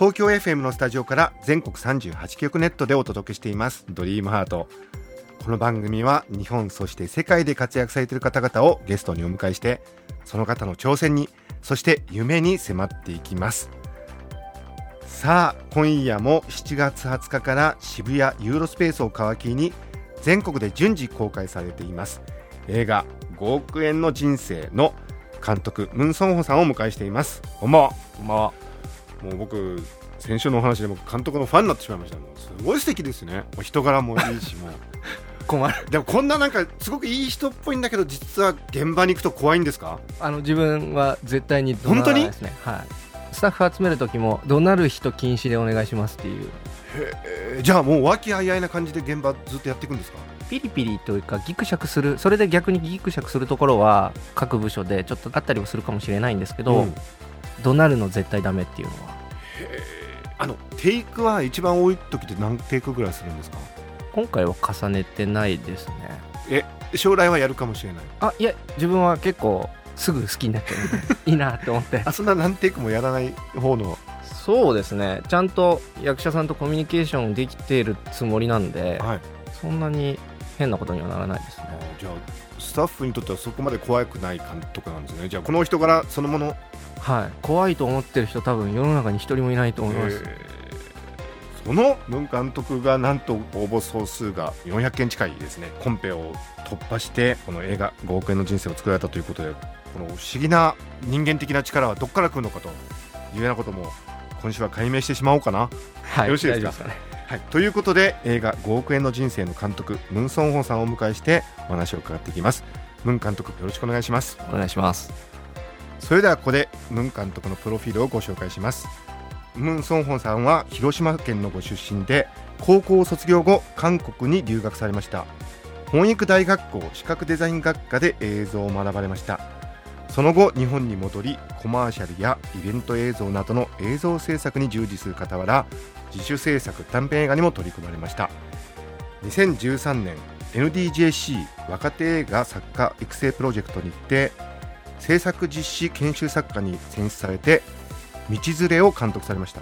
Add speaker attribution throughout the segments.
Speaker 1: 東京 FM のスタジオから全国38局ネットでお届けしています。ドリームハート。この番組は日本そして世界で活躍されている方々をゲストにお迎えしてその方の挑戦にそして夢に迫っていきます。さあ今夜も7月20日から渋谷ユーロスペースを皮切りに全国で順次公開されています。映画5億円の人生の監督ムン・ソンホさんをお迎えしています。こんばんは。こんばんはもう僕先週のお話でも監督のファンになってしまいました。もうすごい素敵ですね。もう人柄もいいしもう。
Speaker 2: 困る。
Speaker 1: でもこんななんかすごくいい人っぽいんだけど実は現場に行くと怖いんですか？
Speaker 2: あの自分は絶対に怒鳴らないですね。はい。スタッフ集める時も怒鳴る人禁止でお願いしますっていう。
Speaker 1: え。ーじゃあもう和気あいあいな感じで現場ずっとやっていくんですか？
Speaker 2: ピリピリというかギクシャクする。それで逆にギクシャクするところは各部署でちょっとあったりもするかもしれないんですけど、
Speaker 1: うん
Speaker 2: 怒鳴るの絶対ダメっていうのは。
Speaker 1: あのテイクは一番多い時って何テイクぐらいするんですか？
Speaker 2: 今回は重ねてないですね。
Speaker 1: え将来はやるかもしれない。
Speaker 2: あいや自分は結構すぐ好きになっちゃうんで いいなって思って。
Speaker 1: あそんな何テイクもやらない方の？
Speaker 2: そうですね。ちゃんと役者さんとコミュニケーションできてるつもりなんで
Speaker 1: はい。
Speaker 2: そんなに変なことにはならないですね。
Speaker 1: じゃあスタッフにとってはそこまで怖くない監督なんですね。じゃあこの人柄そのもの
Speaker 2: はい。怖いと思ってる人多分世の中に一人もいないと思います、
Speaker 1: えー。そのムン監督がなんと応募総数が400件近いですね。コンペを突破してこの映画5億円の人生を作られたということでこの不思議な人間的な力はどこから来るのかというようなことも今週は解明してしまおうかな。
Speaker 2: はい
Speaker 1: よろしいですか？
Speaker 2: ね。
Speaker 1: はい、ということで映画5億円の人生の監督ムン・ソンホンさんをお迎えしてお話を伺っていきます。ムン監督よろしくお願いします。
Speaker 2: お願いします
Speaker 1: それではここでムン監督のプロフィールをご紹介します。ムン・ソンホンさんは広島県のご出身で高校を卒業後韓国に留学されました。翻訳大学校視覚デザイン学科で映像を学ばれました。その後日本に戻りコマーシャルやイベント映像などの映像制作に従事する傍ら自主制作短編映画にも取り組まれました。2013年 NDJC 若手映画作家育成プロジェクトにて制作実施研修作家に選出されて道連れを監督されました。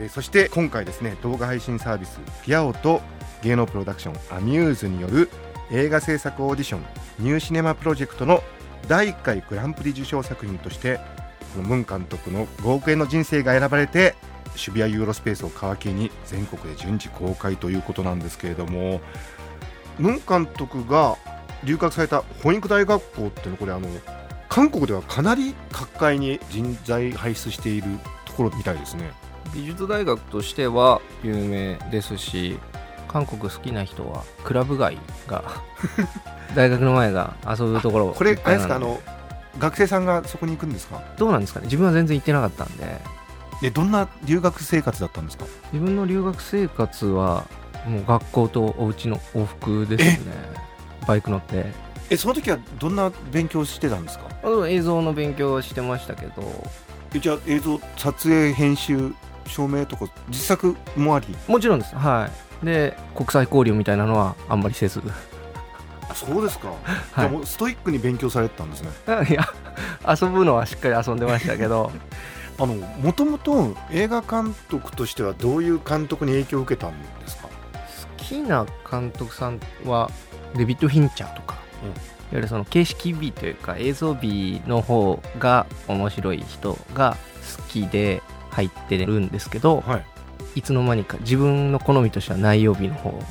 Speaker 1: えそして今回ですね動画配信サービスピアオと芸能プロダクションアミューズによる映画制作オーディションニューシネマプロジェクトの第1回グランプリ受賞作品としてこのムン監督の5億円の人生が選ばれて渋谷ユーロスペースを皮切りに全国で順次公開ということなんですけれどもムン監督が留学された翻訳大学校っていうのこれあの韓国ではかなり各界に人材輩出しているところみたいですね。
Speaker 2: 美術大学としては有名ですし韓国好きな人はクラブ街が 大学の前が遊ぶところ。
Speaker 1: これあれですか？あの学生さんがそこに行くんですか？
Speaker 2: どうなんですかね？自分は全然行ってなかったんで。
Speaker 1: でどんな留学生活だったんですか？
Speaker 2: 自分の留学生活はもう学校とお家の往復ですね。バイク乗って
Speaker 1: えその時はどんな勉強してたんですか？
Speaker 2: 映像の勉強はしてましたけど。
Speaker 1: えじゃあ映像撮影編集照明とか実作もあり？
Speaker 2: もちろんです。はい。で国際交流みたいなのはあんまりせず。
Speaker 1: あそうですか、
Speaker 2: はい。
Speaker 1: でもストイックに勉強されてたんですね。
Speaker 2: いや遊ぶのはしっかり遊んでましたけど。
Speaker 1: あのもともと映画監督としてはどういう監督に影響を受けたんですか？
Speaker 2: 好きな監督さんはデビッド・フィンチャーとか、
Speaker 1: うん
Speaker 2: いわゆるその形式美というか映像美の方が面白い人が好きで入ってるんですけど
Speaker 1: はい。
Speaker 2: いつの間にか自分の好みとしては内容美の方に行っ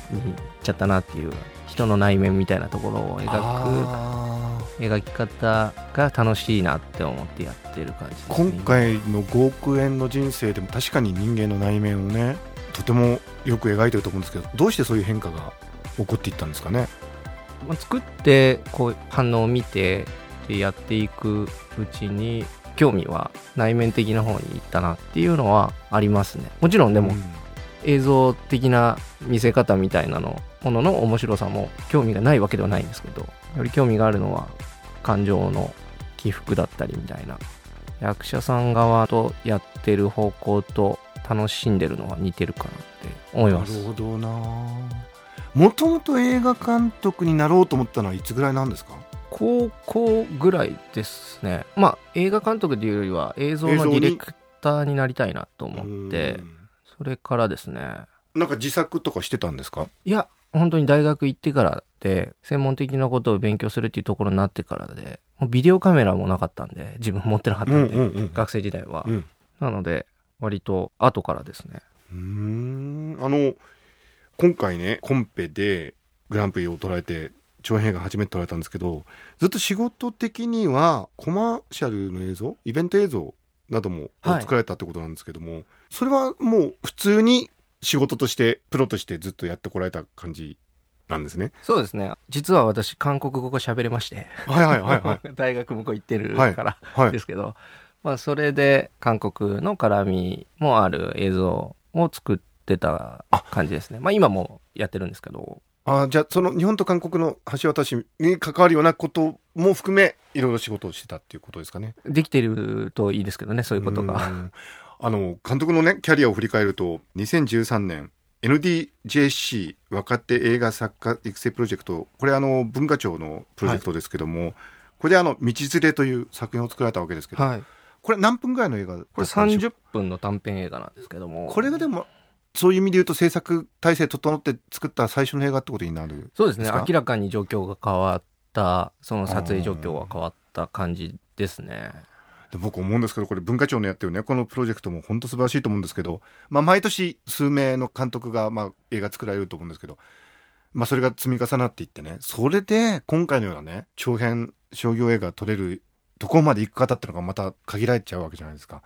Speaker 2: ちゃったなっていう人の内面みたいなところを描く
Speaker 1: あ
Speaker 2: 描き方が楽しいなって思ってやってる感じです、ね、
Speaker 1: ー今回の5億円の人生でも確かに人間の内面をねとてもよく描いてると思うんですけどどうしてそういう変化が起こっていったんですかね？
Speaker 2: まあ作ってこう反応を見てでやっていくうちに興味は内面的な方に行ったなっていうのはありますね。もちろんでも
Speaker 1: うん。
Speaker 2: 映像的な見せ方みたいなのものの面白さも興味がないわけではないんですけどより興味があるのは感情の起伏だったりみたいな。役者さん側とやってる方向と楽しんでるのは似てるかなって思い
Speaker 1: な
Speaker 2: ます。
Speaker 1: るほどなもともと映画監督になろうと思ったのはいつぐらいなんですか？
Speaker 2: 高校ぐらいですね。まあ映画監督っていうよりは映像のディレクターになりたいなと思って
Speaker 1: うん。
Speaker 2: それからですね。
Speaker 1: なんか自作とかしてたんですか？
Speaker 2: いや本当に大学行ってからで専門的なことを勉強するっていうところになってからでもうビデオカメラもなかったんで自分持ってなかったんで、
Speaker 1: うん。
Speaker 2: 学生時代は、
Speaker 1: うん。
Speaker 2: なので割と後からですね。
Speaker 1: うーん。あの今回ねコンペでグランプリを取られて長編映画初めて取られたんですけどずっと仕事的にはコマーシャルの映像イベント映像なども
Speaker 2: はい。
Speaker 1: 作られたってことなんですけども、それはもう普通に仕事としてプロとしてずっとやってこられた感じなんですね。
Speaker 2: そうですね。実は私韓国語が喋れまして。
Speaker 1: はいはいはいはい。
Speaker 2: 大学向こう行ってる
Speaker 1: はい。
Speaker 2: から
Speaker 1: はい。
Speaker 2: ですけど、まあ、それで韓国の絡みもある映像を作ってた感じですね。まあ今もやってるんですけど。
Speaker 1: あじゃあその日本と韓国の橋渡しに関わるようなことも含めいろいろ仕事をしてたっていうことですかね。
Speaker 2: できてるといいですけどねそういうことが。
Speaker 1: うん。あの監督のねキャリアを振り返ると2013年 NDJC 若手映画作家育成プロジェクトこれあの文化庁のプロジェクトですけども、これであの「道連れ」という作品を作られたわけですけど、
Speaker 2: はい。
Speaker 1: これ何分ぐらいの映画
Speaker 2: これ
Speaker 1: だったんでしょう
Speaker 2: ？30分の短編映画なんですけども。
Speaker 1: これがでもそういう意味で言うと制作体制整って作った最初の映画ってことになる
Speaker 2: そうですね。明らかに状況が変わったその撮影状況が変わった感じですね。
Speaker 1: で僕思うんですけどこれ文化庁のやってるねこのプロジェクトも本当素晴らしいと思うんですけど、まあ、毎年数名の監督が、まあ、映画作られると思うんですけど、まあ、それが積み重なっていってねそれで今回のようなね長編商業映画撮れるどこまで行く方ってのがまた限られちゃうわけじゃないですか。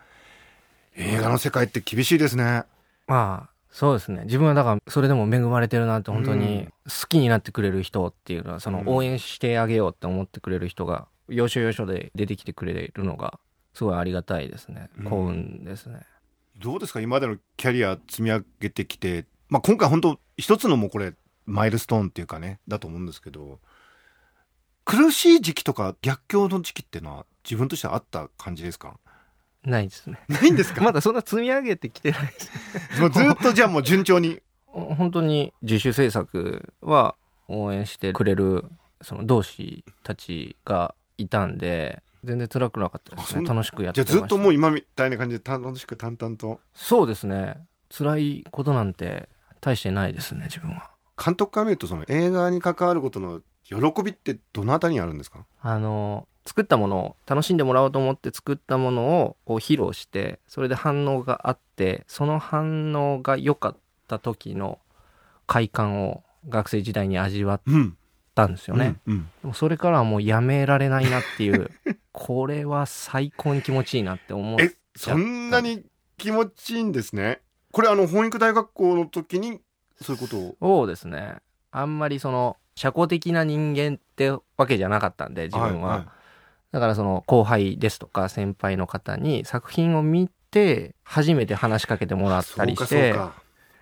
Speaker 1: 映画の世界って厳しいですね。
Speaker 2: まあそうですね。自分はだからそれでも恵まれてるなって本当に好きになってくれる人っていうのはその
Speaker 1: うん。
Speaker 2: 応援してあげようって思ってくれる人が要所要所で出てきてくれるのがすごいありがたいですね。
Speaker 1: うん。
Speaker 2: 幸運ですね、
Speaker 1: どうですか？今までのキャリア積み上げてきて、まあ、今回本当一つのもうこれマイルストーンっていうかねだと思うんですけど苦しい時期とか逆境の時期っていうのは自分としてはあった感じですか？
Speaker 2: ないですね。
Speaker 1: ないんですか？
Speaker 2: まだそんな積み上げてきてないです。
Speaker 1: もうずっとじゃあもう順調に？
Speaker 2: 本当に自主制作は応援してくれるその同志たちがいたんで全然辛くなかったですね。楽しくやっ
Speaker 1: じ
Speaker 2: てました。
Speaker 1: ゃあずっともう今みたいな感じで楽しく淡々と？
Speaker 2: そうですね。辛いことなんて大してないですね自分は。
Speaker 1: 監督から見るとその映画に関わることの喜びってどのあたりにあるんですか？
Speaker 2: あの作ったものを楽しんでもらおうと思って作ったものを披露してそれで反応があってその反応が良かった時の快感を学生時代に味わっ
Speaker 1: うん
Speaker 2: たんですよね、
Speaker 1: うん。うん
Speaker 2: でもそれからはもうやめられないなっていうこれは最高に気持ちいいなって思う
Speaker 1: えそんなに気持ちいいんですね。これあの本育大学校の時にそういうことを？
Speaker 2: そうですね。あんまりその社交的な人間ってわけじゃなかったんで自分は、
Speaker 1: いい
Speaker 2: だからその後輩ですとか先輩の方に作品を見て初めて話しかけてもらったりして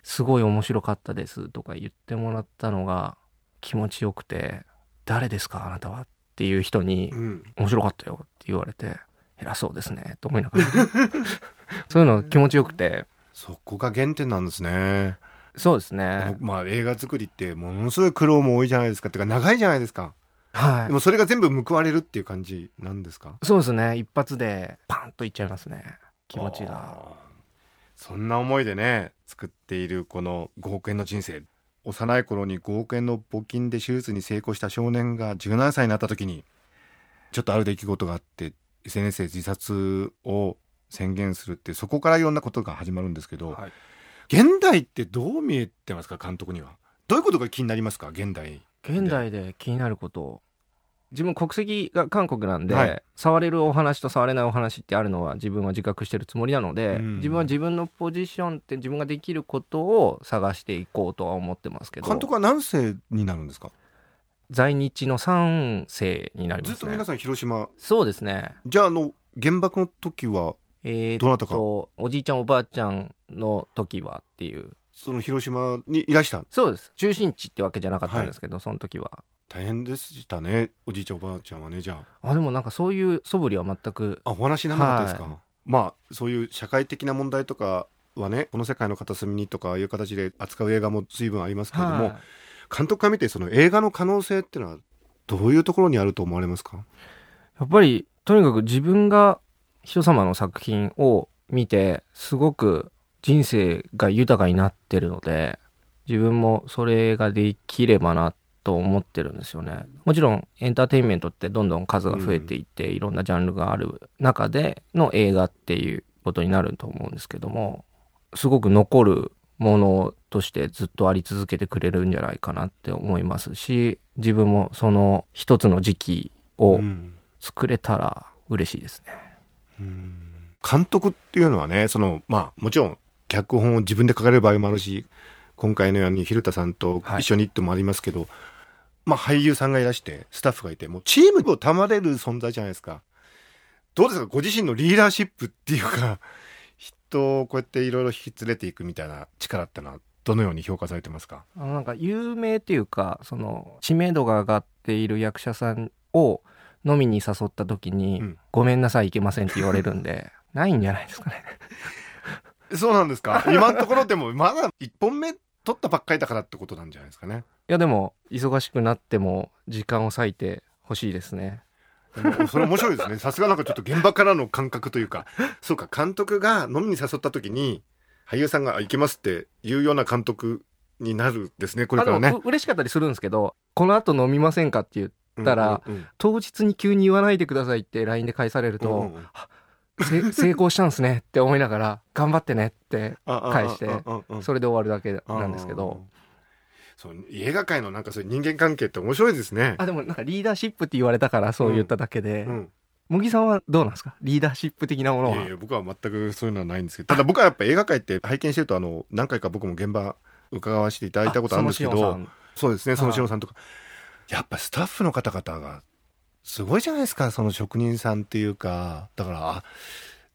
Speaker 2: すごい面白かったですとか言ってもらったのが気持ちよくて誰ですかあなたはっていう人に面白かったよって言われて偉そうですねと思いながら。そういうの気持ちよくて。
Speaker 1: そこが原点なんですね。
Speaker 2: そうですね。
Speaker 1: まあ映画作りってものすごい苦労も多いじゃないですか。っていうか長いじゃないですか
Speaker 2: はい。
Speaker 1: でもそれが全部報われるっていう感じなんですか？
Speaker 2: そうですね。一発でパンといっちゃいますね。気持ちが。
Speaker 1: そんな思いでね作っているこの5億円の人生。幼い頃に5億円の募金で手術に成功した少年が17歳になった時にちょっとある出来事があって SNS で自殺を宣言するってそこからいろんなことが始まるんですけど、
Speaker 2: はい。
Speaker 1: 現代ってどう見えてますか？監督には。どういうことが気になりますか？現代
Speaker 2: 現代で気になること。自分国籍が韓国なんで、
Speaker 1: はい。
Speaker 2: 触れるお話と触れないお話ってあるのは自分は自覚してるつもりなので、
Speaker 1: うん。
Speaker 2: 自分は自分のポジションって自分ができることを探していこうとは思ってますけど。
Speaker 1: 監督は何世になるんですか？
Speaker 2: 在日の3世になりますね。
Speaker 1: ずっと皆さん広島。
Speaker 2: そうですね。
Speaker 1: じゃああの原爆の時は
Speaker 2: えー
Speaker 1: どなたか？
Speaker 2: とおじいちゃんおばあちゃんの時はっていう
Speaker 1: その広島にいらした？
Speaker 2: そうです。中心地ってわけじゃなかったんですけど、その時は。
Speaker 1: 大変でしたねおじいちゃんおばあちゃんはねじゃ
Speaker 2: あ。でもなんかそういう素振りは全く。
Speaker 1: ああお話になかったですか、
Speaker 2: は
Speaker 1: まあそういう社会的な問題とかはねこの世界の片隅にとかいう形で扱う映画も随分ありますけれども、
Speaker 2: はい。
Speaker 1: 監督から見てその映画の可能性っていうのはどういうところにあると思われますか？
Speaker 2: やっぱりとにかく自分が人様の作品を見てすごく人生が豊かになってるので自分もそれができればなと思ってるんですよね。もちろんエンターテインメントってどんどん数が増えていって、いろんなジャンルがある中での映画っていうことになると思うんですけどもすごく残るものとしてずっとあり続けてくれるんじゃないかなって思いますし自分もその一つの時期を
Speaker 1: うん。
Speaker 2: 作れたら嬉しいですね。
Speaker 1: 監督っていうのはねそのまあもちろん脚本を自分で書かれる場合もあるし今回のように蛭田さんと一緒にってもありますけど、まあ俳優さんがいらしてスタッフがいてもうチームを賜れる存在じゃないですか。どうですか？ご自身のリーダーシップっていうか人をこうやっていろいろ引き連れていくみたいな力ってのはどのように評価されてますか？
Speaker 2: あのなんか有名っていうかその知名度が上がっている役者さんを飲みに誘った時に「
Speaker 1: うん。
Speaker 2: ごめんなさいいけません」って言われるんでないんじゃないですかね。
Speaker 1: そうなんですか？今のところでもまだ一本目取ったばっかりだからってことなんじゃないですかね？
Speaker 2: いやでも忙しくなっても時間を割いてほしいですね。
Speaker 1: それ面白いですね。さすがなんかちょっと現場からの感覚というか、そうか、監督が飲みに誘った時に、俳優さんがあ行けますっていうような監督になるですね、これからね。
Speaker 2: 嬉しかったりするんですけどこの後飲みませんかって言うたら
Speaker 1: うんうん
Speaker 2: 当日に急に言わないでくださいって LINE で返されると、
Speaker 1: うんうん
Speaker 2: 成功したんですねって思いながら頑張ってねって返してそれで終わるだけなんですけど。
Speaker 1: そう映画界のなんかそういう人間関係って面白いですね。
Speaker 2: あでもなんかリーダーシップって言われたからそう言っただけで、
Speaker 1: うん、
Speaker 2: 茂木さんはどうなんですか？リーダーシップ的なものは。
Speaker 1: いやいや僕は全くそういうのはないんですけど。ただ僕はやっぱ映画界って拝見してるとあの何回か僕も現場伺わせていただいたことあるんですけど。
Speaker 2: あそ
Speaker 1: うですねその
Speaker 2: はい
Speaker 1: 塩さんとか。やっぱスタッフの方々がすごいじゃないですかその職人さんっていうか。だからあ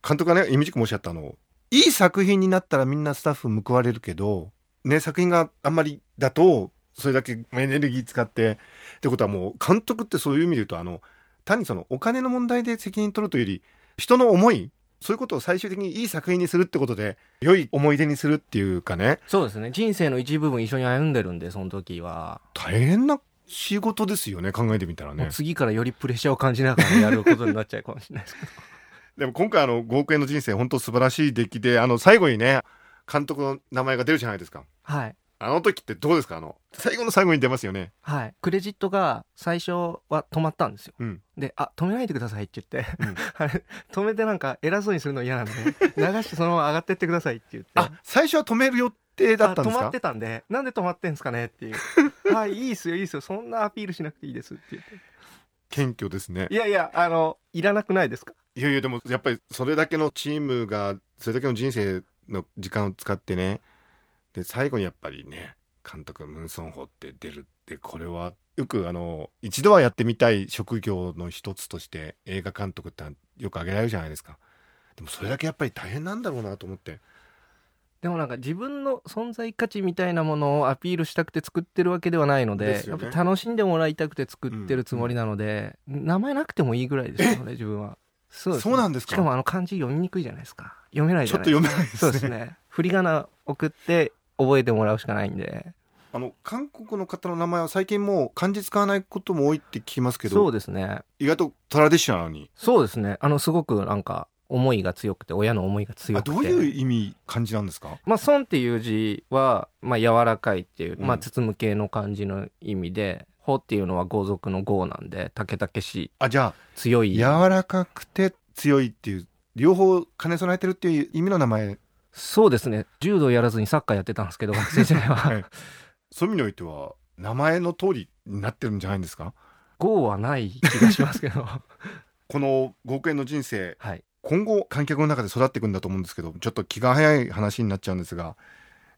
Speaker 1: 監督がね意味軸もおっしゃったあのいい作品になったらみんなスタッフ報われるけどね作品があんまりだとそれだけエネルギー使ってってことはもう監督ってそういう意味で言うとあの単にそのお金の問題で責任取るというより人の思いそういうことを最終的にいい作品にするってことで良い思い出にするっていうかね。
Speaker 2: そうですね。人生の一部分一緒に歩んでるんでその時は、
Speaker 1: 大変な仕事ですよね考えてみたらね。
Speaker 2: 次からよりプレッシャーを感じながらやることになっちゃうかもしれないですけど。
Speaker 1: でも今回あの5億円の人生本当素晴らしい出来であの最後にね監督の名前が出るじゃないですか。
Speaker 2: はい。
Speaker 1: あの時ってどうですか？あの最後の最後に出ますよね。
Speaker 2: はい。クレジットが最初は止まったんですよ。
Speaker 1: うん。
Speaker 2: で「あ止めないでください」って言って、
Speaker 1: うん。
Speaker 2: あれ止めてなんか偉そうにするの嫌なんで流してそのまま上がってってくださいって言って。
Speaker 1: あ最初は止める予定だったんで。すか
Speaker 2: あ止まってたんで。なんで止まってんすかねっていう。はいいいっすよいいっすよ。そんなアピールしなくていいですって言って。
Speaker 1: 謙虚ですね。
Speaker 2: いやいやあのいらなくないですか？
Speaker 1: いやいやでもやっぱりそれだけのチームがそれだけの人生の時間を使ってね。で最後にやっぱりね監督ムンソンホって出るってこれはよくあの一度はやってみたい職業の一つとして映画監督ってよく挙げられるじゃないですか。でもそれだけやっぱり大変なんだろうなと思って
Speaker 2: でもなんか自分の存在価値みたいなものをアピールしたくて作ってるわけではないので
Speaker 1: ね。
Speaker 2: やっぱ楽しんでもらいたくて作ってるつもりなので、名前なくてもいいぐらいですよね 自分は。そうね。
Speaker 1: そうなんですか？
Speaker 2: しかもあの漢字読みにくいじゃないですか。読めないじ
Speaker 1: ちょっ
Speaker 2: ゃないですか。
Speaker 1: と読めないですね。
Speaker 2: そうですね。振り仮名送って覚えてもらうしかないんで。
Speaker 1: あの韓国の方の名前は最近もう漢字使わないことも多いって聞きますけ
Speaker 2: そう
Speaker 1: ど
Speaker 2: ですね。
Speaker 1: 意外とトラディショナルに。
Speaker 2: そうですね。あのすごくなんか思いが強くて親の思いが強くて
Speaker 1: あどういう意味漢字なんですか？
Speaker 2: まあ、孫っていう字は、まあ、柔らかいっていう、
Speaker 1: うん
Speaker 2: まあ、包む系の漢字の意味で、穂っていうのは豪族の豪なんで、竹々しい、
Speaker 1: あじゃあ
Speaker 2: 強い。
Speaker 1: 柔らかくて強いっていう両方兼ね備えてるっていう意味の名前、
Speaker 2: そうですね。柔道やらずにサッカーやってたんですけど、学生時代は。
Speaker 1: はい、そういう意味においては名前の通りになってるんじゃないんですか？
Speaker 2: 豪はない気がしますけど。
Speaker 1: この5億円の人生
Speaker 2: はい。
Speaker 1: 今後観客の中で育っていくんだと思うんですけどちょっと気が早い話になっちゃうんですが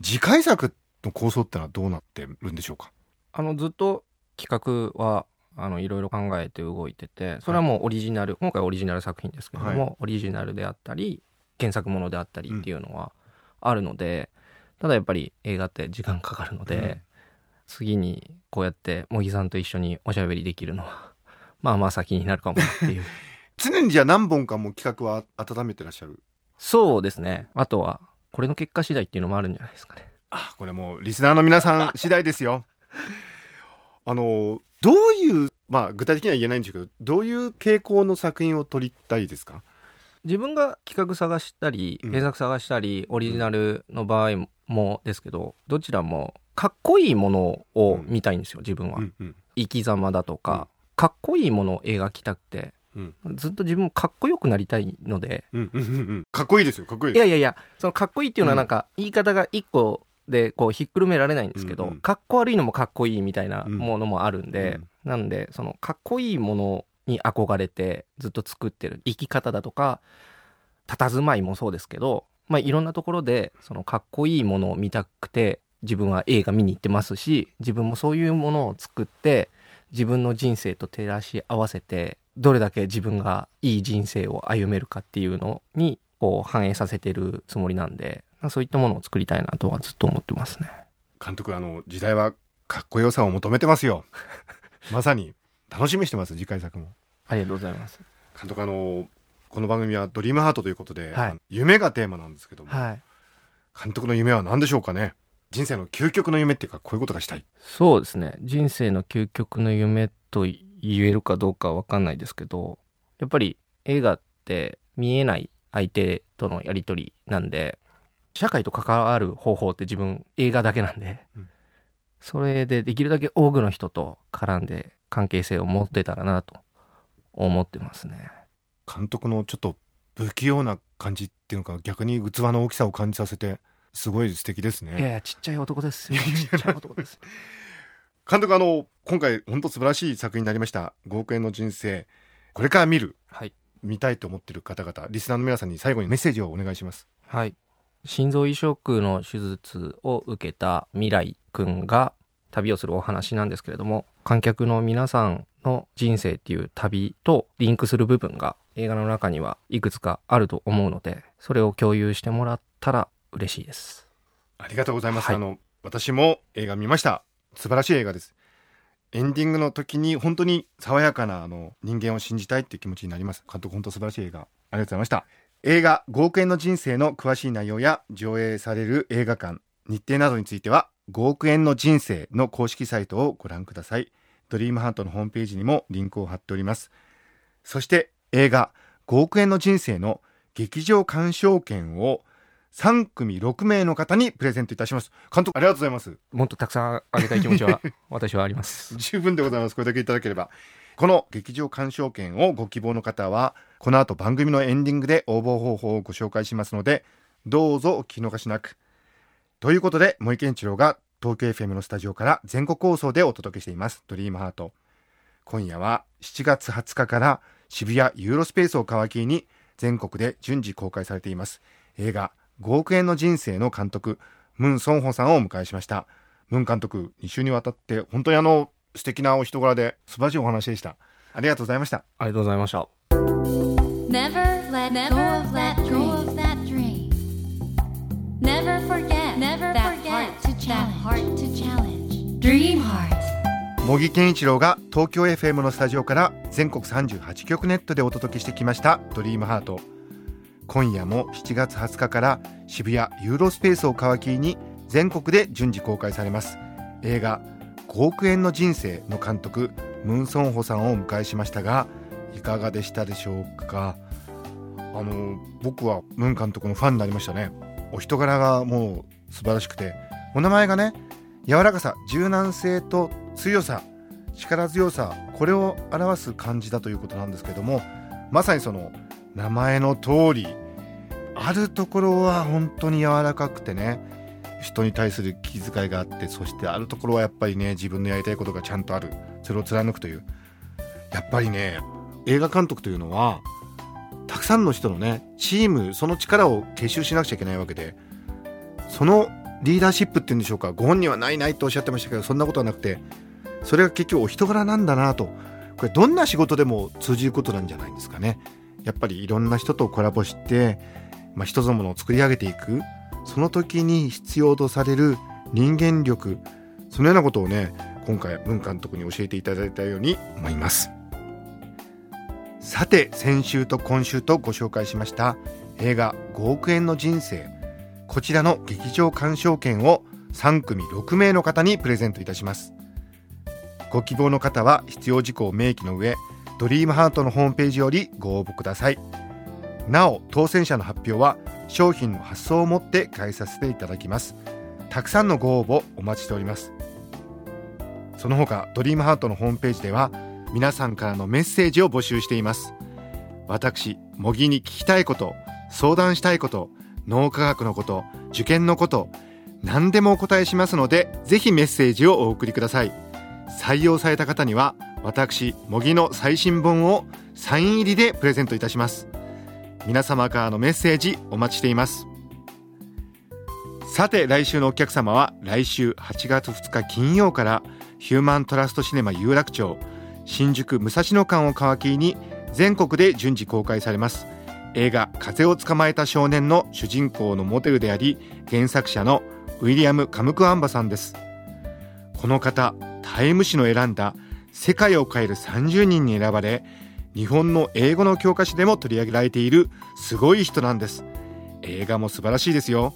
Speaker 1: 次回作の構想ってのはどうなってるんでしょうか？
Speaker 2: あの、ずっと企画は、あのいろいろ考えて動いててそれはもうオリジナル、今回オリジナル作品ですけども、
Speaker 1: はい。
Speaker 2: オリジナルであったり原作ものであったりっていうのはあるので、ただやっぱり映画って時間かかるので、
Speaker 1: うん。
Speaker 2: 次にこうやって茂木さんと一緒におしゃべりできるのはまあまあ先になるかもなっていう
Speaker 1: 常にじゃあ何本かも企画は温めてらっしゃる。
Speaker 2: そうですね。あとはこれの結果次第っていうのもあるんじゃないですかね。
Speaker 1: あこれもうリスナーの皆さん次第ですよ。あのどういうまあ具体的には言えないんですけどどういう傾向の作品を撮りたいですか？
Speaker 2: 自分が企画探したり
Speaker 1: うん。
Speaker 2: 原作探したり、オリジナルの場合もですけどどちらもかっこいいものを見たいんですよ自分は、生き様だと
Speaker 1: うん。
Speaker 2: か、かっこいいものを描きたくて。
Speaker 1: うん
Speaker 2: ずっと自分もかっこよくなりたいので。
Speaker 1: うんうんうんうん。かっこいいですよかっこいい
Speaker 2: いやいやいやそのかっこいいっていうのはなんか言い方が一個でこうひっくるめられないんですけど、
Speaker 1: うんうん。
Speaker 2: かっこ悪いのもかっこいいみたいな
Speaker 1: うん。
Speaker 2: ものもあるんで、なんでそのかっこいいものに憧れてずっと作ってる生き方だとか佇まいもそうですけど、まあ、いろんなところでそのかっこいいものを見たくて自分は映画見に行ってますし自分もそういうものを作って自分の人生と照らし合わせてどれだけ自分がいい人生を歩めるかっていうのにこう反映させてるつもりなんでそういったものを作りたいなとはずっと思ってますね。
Speaker 1: 監督あの時代はかっこよさを求めてますよ まさに楽しみにしてます次回作も
Speaker 2: ありがとうございます。
Speaker 1: 監督あのこの番組はドリームハートということで、
Speaker 2: はい
Speaker 1: 夢がテーマなんですけども、
Speaker 2: はい。
Speaker 1: 監督の夢は何でしょうかね人生の究極の夢っていうかこういうことがしたい
Speaker 2: そうですね人生の究極の夢と言えるかどうかは分かんないですけどやっぱり映画って見えない相手とのやり取りなんで社会と関わる方法って自分映画だけなんで、
Speaker 1: うん。
Speaker 2: それでできるだけ多くの人と絡んで関係性を持ってたらなと思ってますね。
Speaker 1: 監督のちょっと不器用な感じっていうのか逆に器の大きさを感じさせてすごい素敵ですね。
Speaker 2: いやいやちっちゃい男ですよ。ちっちゃい男です
Speaker 1: 監督あの今回本当素晴らしい作品になりました。5億円の人生。これから見る。
Speaker 2: はい。
Speaker 1: 見たいと思ってる方々リスナーの皆さんに最後にメッセージをお願いします。
Speaker 2: はい。心臓移植の手術を受けた未来くんが旅をするお話なんですけれども、観客の皆さんの人生っていう旅とリンクする部分が映画の中にはいくつかあると思うので、それを共有してもらったら嬉しいです。
Speaker 1: ありがとうございます、
Speaker 2: はい。
Speaker 1: あの私も映画見ました素晴らしい映画です。エンディングの時に本当に爽やかなあの人間を信じたいっていう気持ちになります。監督本当素晴らしい映画。ありがとうございました。映画5億円の人生の詳しい内容や上映される映画館日程などについては5億円の人生の公式サイトをご覧ください。ドリームハントのホームページにもリンクを貼っております。そして映画5億円の人生の劇場鑑賞券を3組6名の方にプレゼントいたします。監督ありがとうございます。
Speaker 2: もっとたくさんあげたい気持ちは 私はあります。
Speaker 1: 十分でございます。これだけいただければ。この劇場鑑賞券をご希望の方はこの後番組のエンディングで応募方法をご紹介しますのでどうぞお聞き逃しなく。ということで森健一郎が東京 FM のスタジオから全国放送でお届けしています「ドリームハート。今夜は7月20日から渋谷ユーロスペースを皮切りに全国で順次公開されています。映画5億円の人生の監督ムン・ソンホさんをお迎えしましたムン監督2週にわたって本当にあの素敵なお人柄で素晴らしいお話でしたありがとうございました
Speaker 2: ありがとうございました。
Speaker 3: Never let go of that dream. Never forget
Speaker 4: Never
Speaker 3: that
Speaker 4: forget
Speaker 3: heart to
Speaker 4: that
Speaker 3: challenge.
Speaker 4: heart to challenge.
Speaker 3: Dream heart.
Speaker 1: 茂木健一郎が東京 FM のスタジオから全国38局ネットでお届けしてきました「ドリームハート今夜も7月20日から渋谷ユーロスペースを皮切りに全国で順次公開されます。映画「5億円の人生」の監督ムン・ソンホさんをお迎えしましたがいかがでしたでしょうか？あの僕はムン監督のファンになりましたね。お人柄がもう素晴らしくて。お名前がね柔らかさ柔軟性と強さ力強さこれを表す漢字だということなんですけどもまさにその名前の通りあるところは本当に柔らかくてね人に対する気遣いがあってそしてあるところはやっぱりね自分のやりたいことがちゃんとあるそれを貫くというやっぱりね映画監督というのはたくさんの人のねチームその力を結集しなくちゃいけないわけでそのリーダーシップっていうんでしょうかご本人はないないとおっしゃってましたけどそんなことはなくてそれが結局お人柄なんだなとこれどんな仕事でも通じることなんじゃないですかね。やっぱりいろんな人とコラボして、まあ、一つのものを作り上げていく。その時に必要とされる人間力。そのようなことをね今回文監督に教えていただいたように思います。さて先週と今週とご紹介しました映画5億円の人生。こちらの劇場鑑賞券を3組6名の方にプレゼントいたします。ご希望の方は必要事項を明記の上ドリームハートのホームページよりご応募ください。なお当選者の発表は商品の発送をもって返させていただきます。たくさんのご応募お待ちしております。その他ドリームハートのホームページでは皆さんからのメッセージを募集しています。私模擬に聞きたいこと相談したいこと脳科学のこと受験のこと何でもお答えしますのでぜひメッセージをお送りください。採用された方には私模擬の最新本をサイン入りでプレゼントいたします。皆様からのメッセージお待ちしています。さて来週のお客様は来週8月2日金曜からヒューマントラストシネマ有楽町新宿武蔵野間を皮切りに全国で順次公開されます。映画「風を捕まえた少年」の主人公のモデルであり原作者のウィリアム・カムクアンバさんです。この方タイム誌の選んだ世界を変える30人に選ばれ日本の英語の教科書でも取り上げられているすごい人なんです。映画も素晴らしいですよ。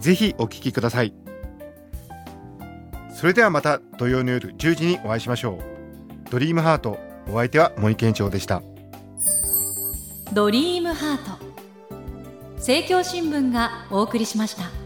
Speaker 1: ぜひお聴きください。それではまた土曜の夜10時にお会いしましょう。ドリームハートお相手は森健長でした。
Speaker 4: ドリームハート。政教新聞がお送りしました。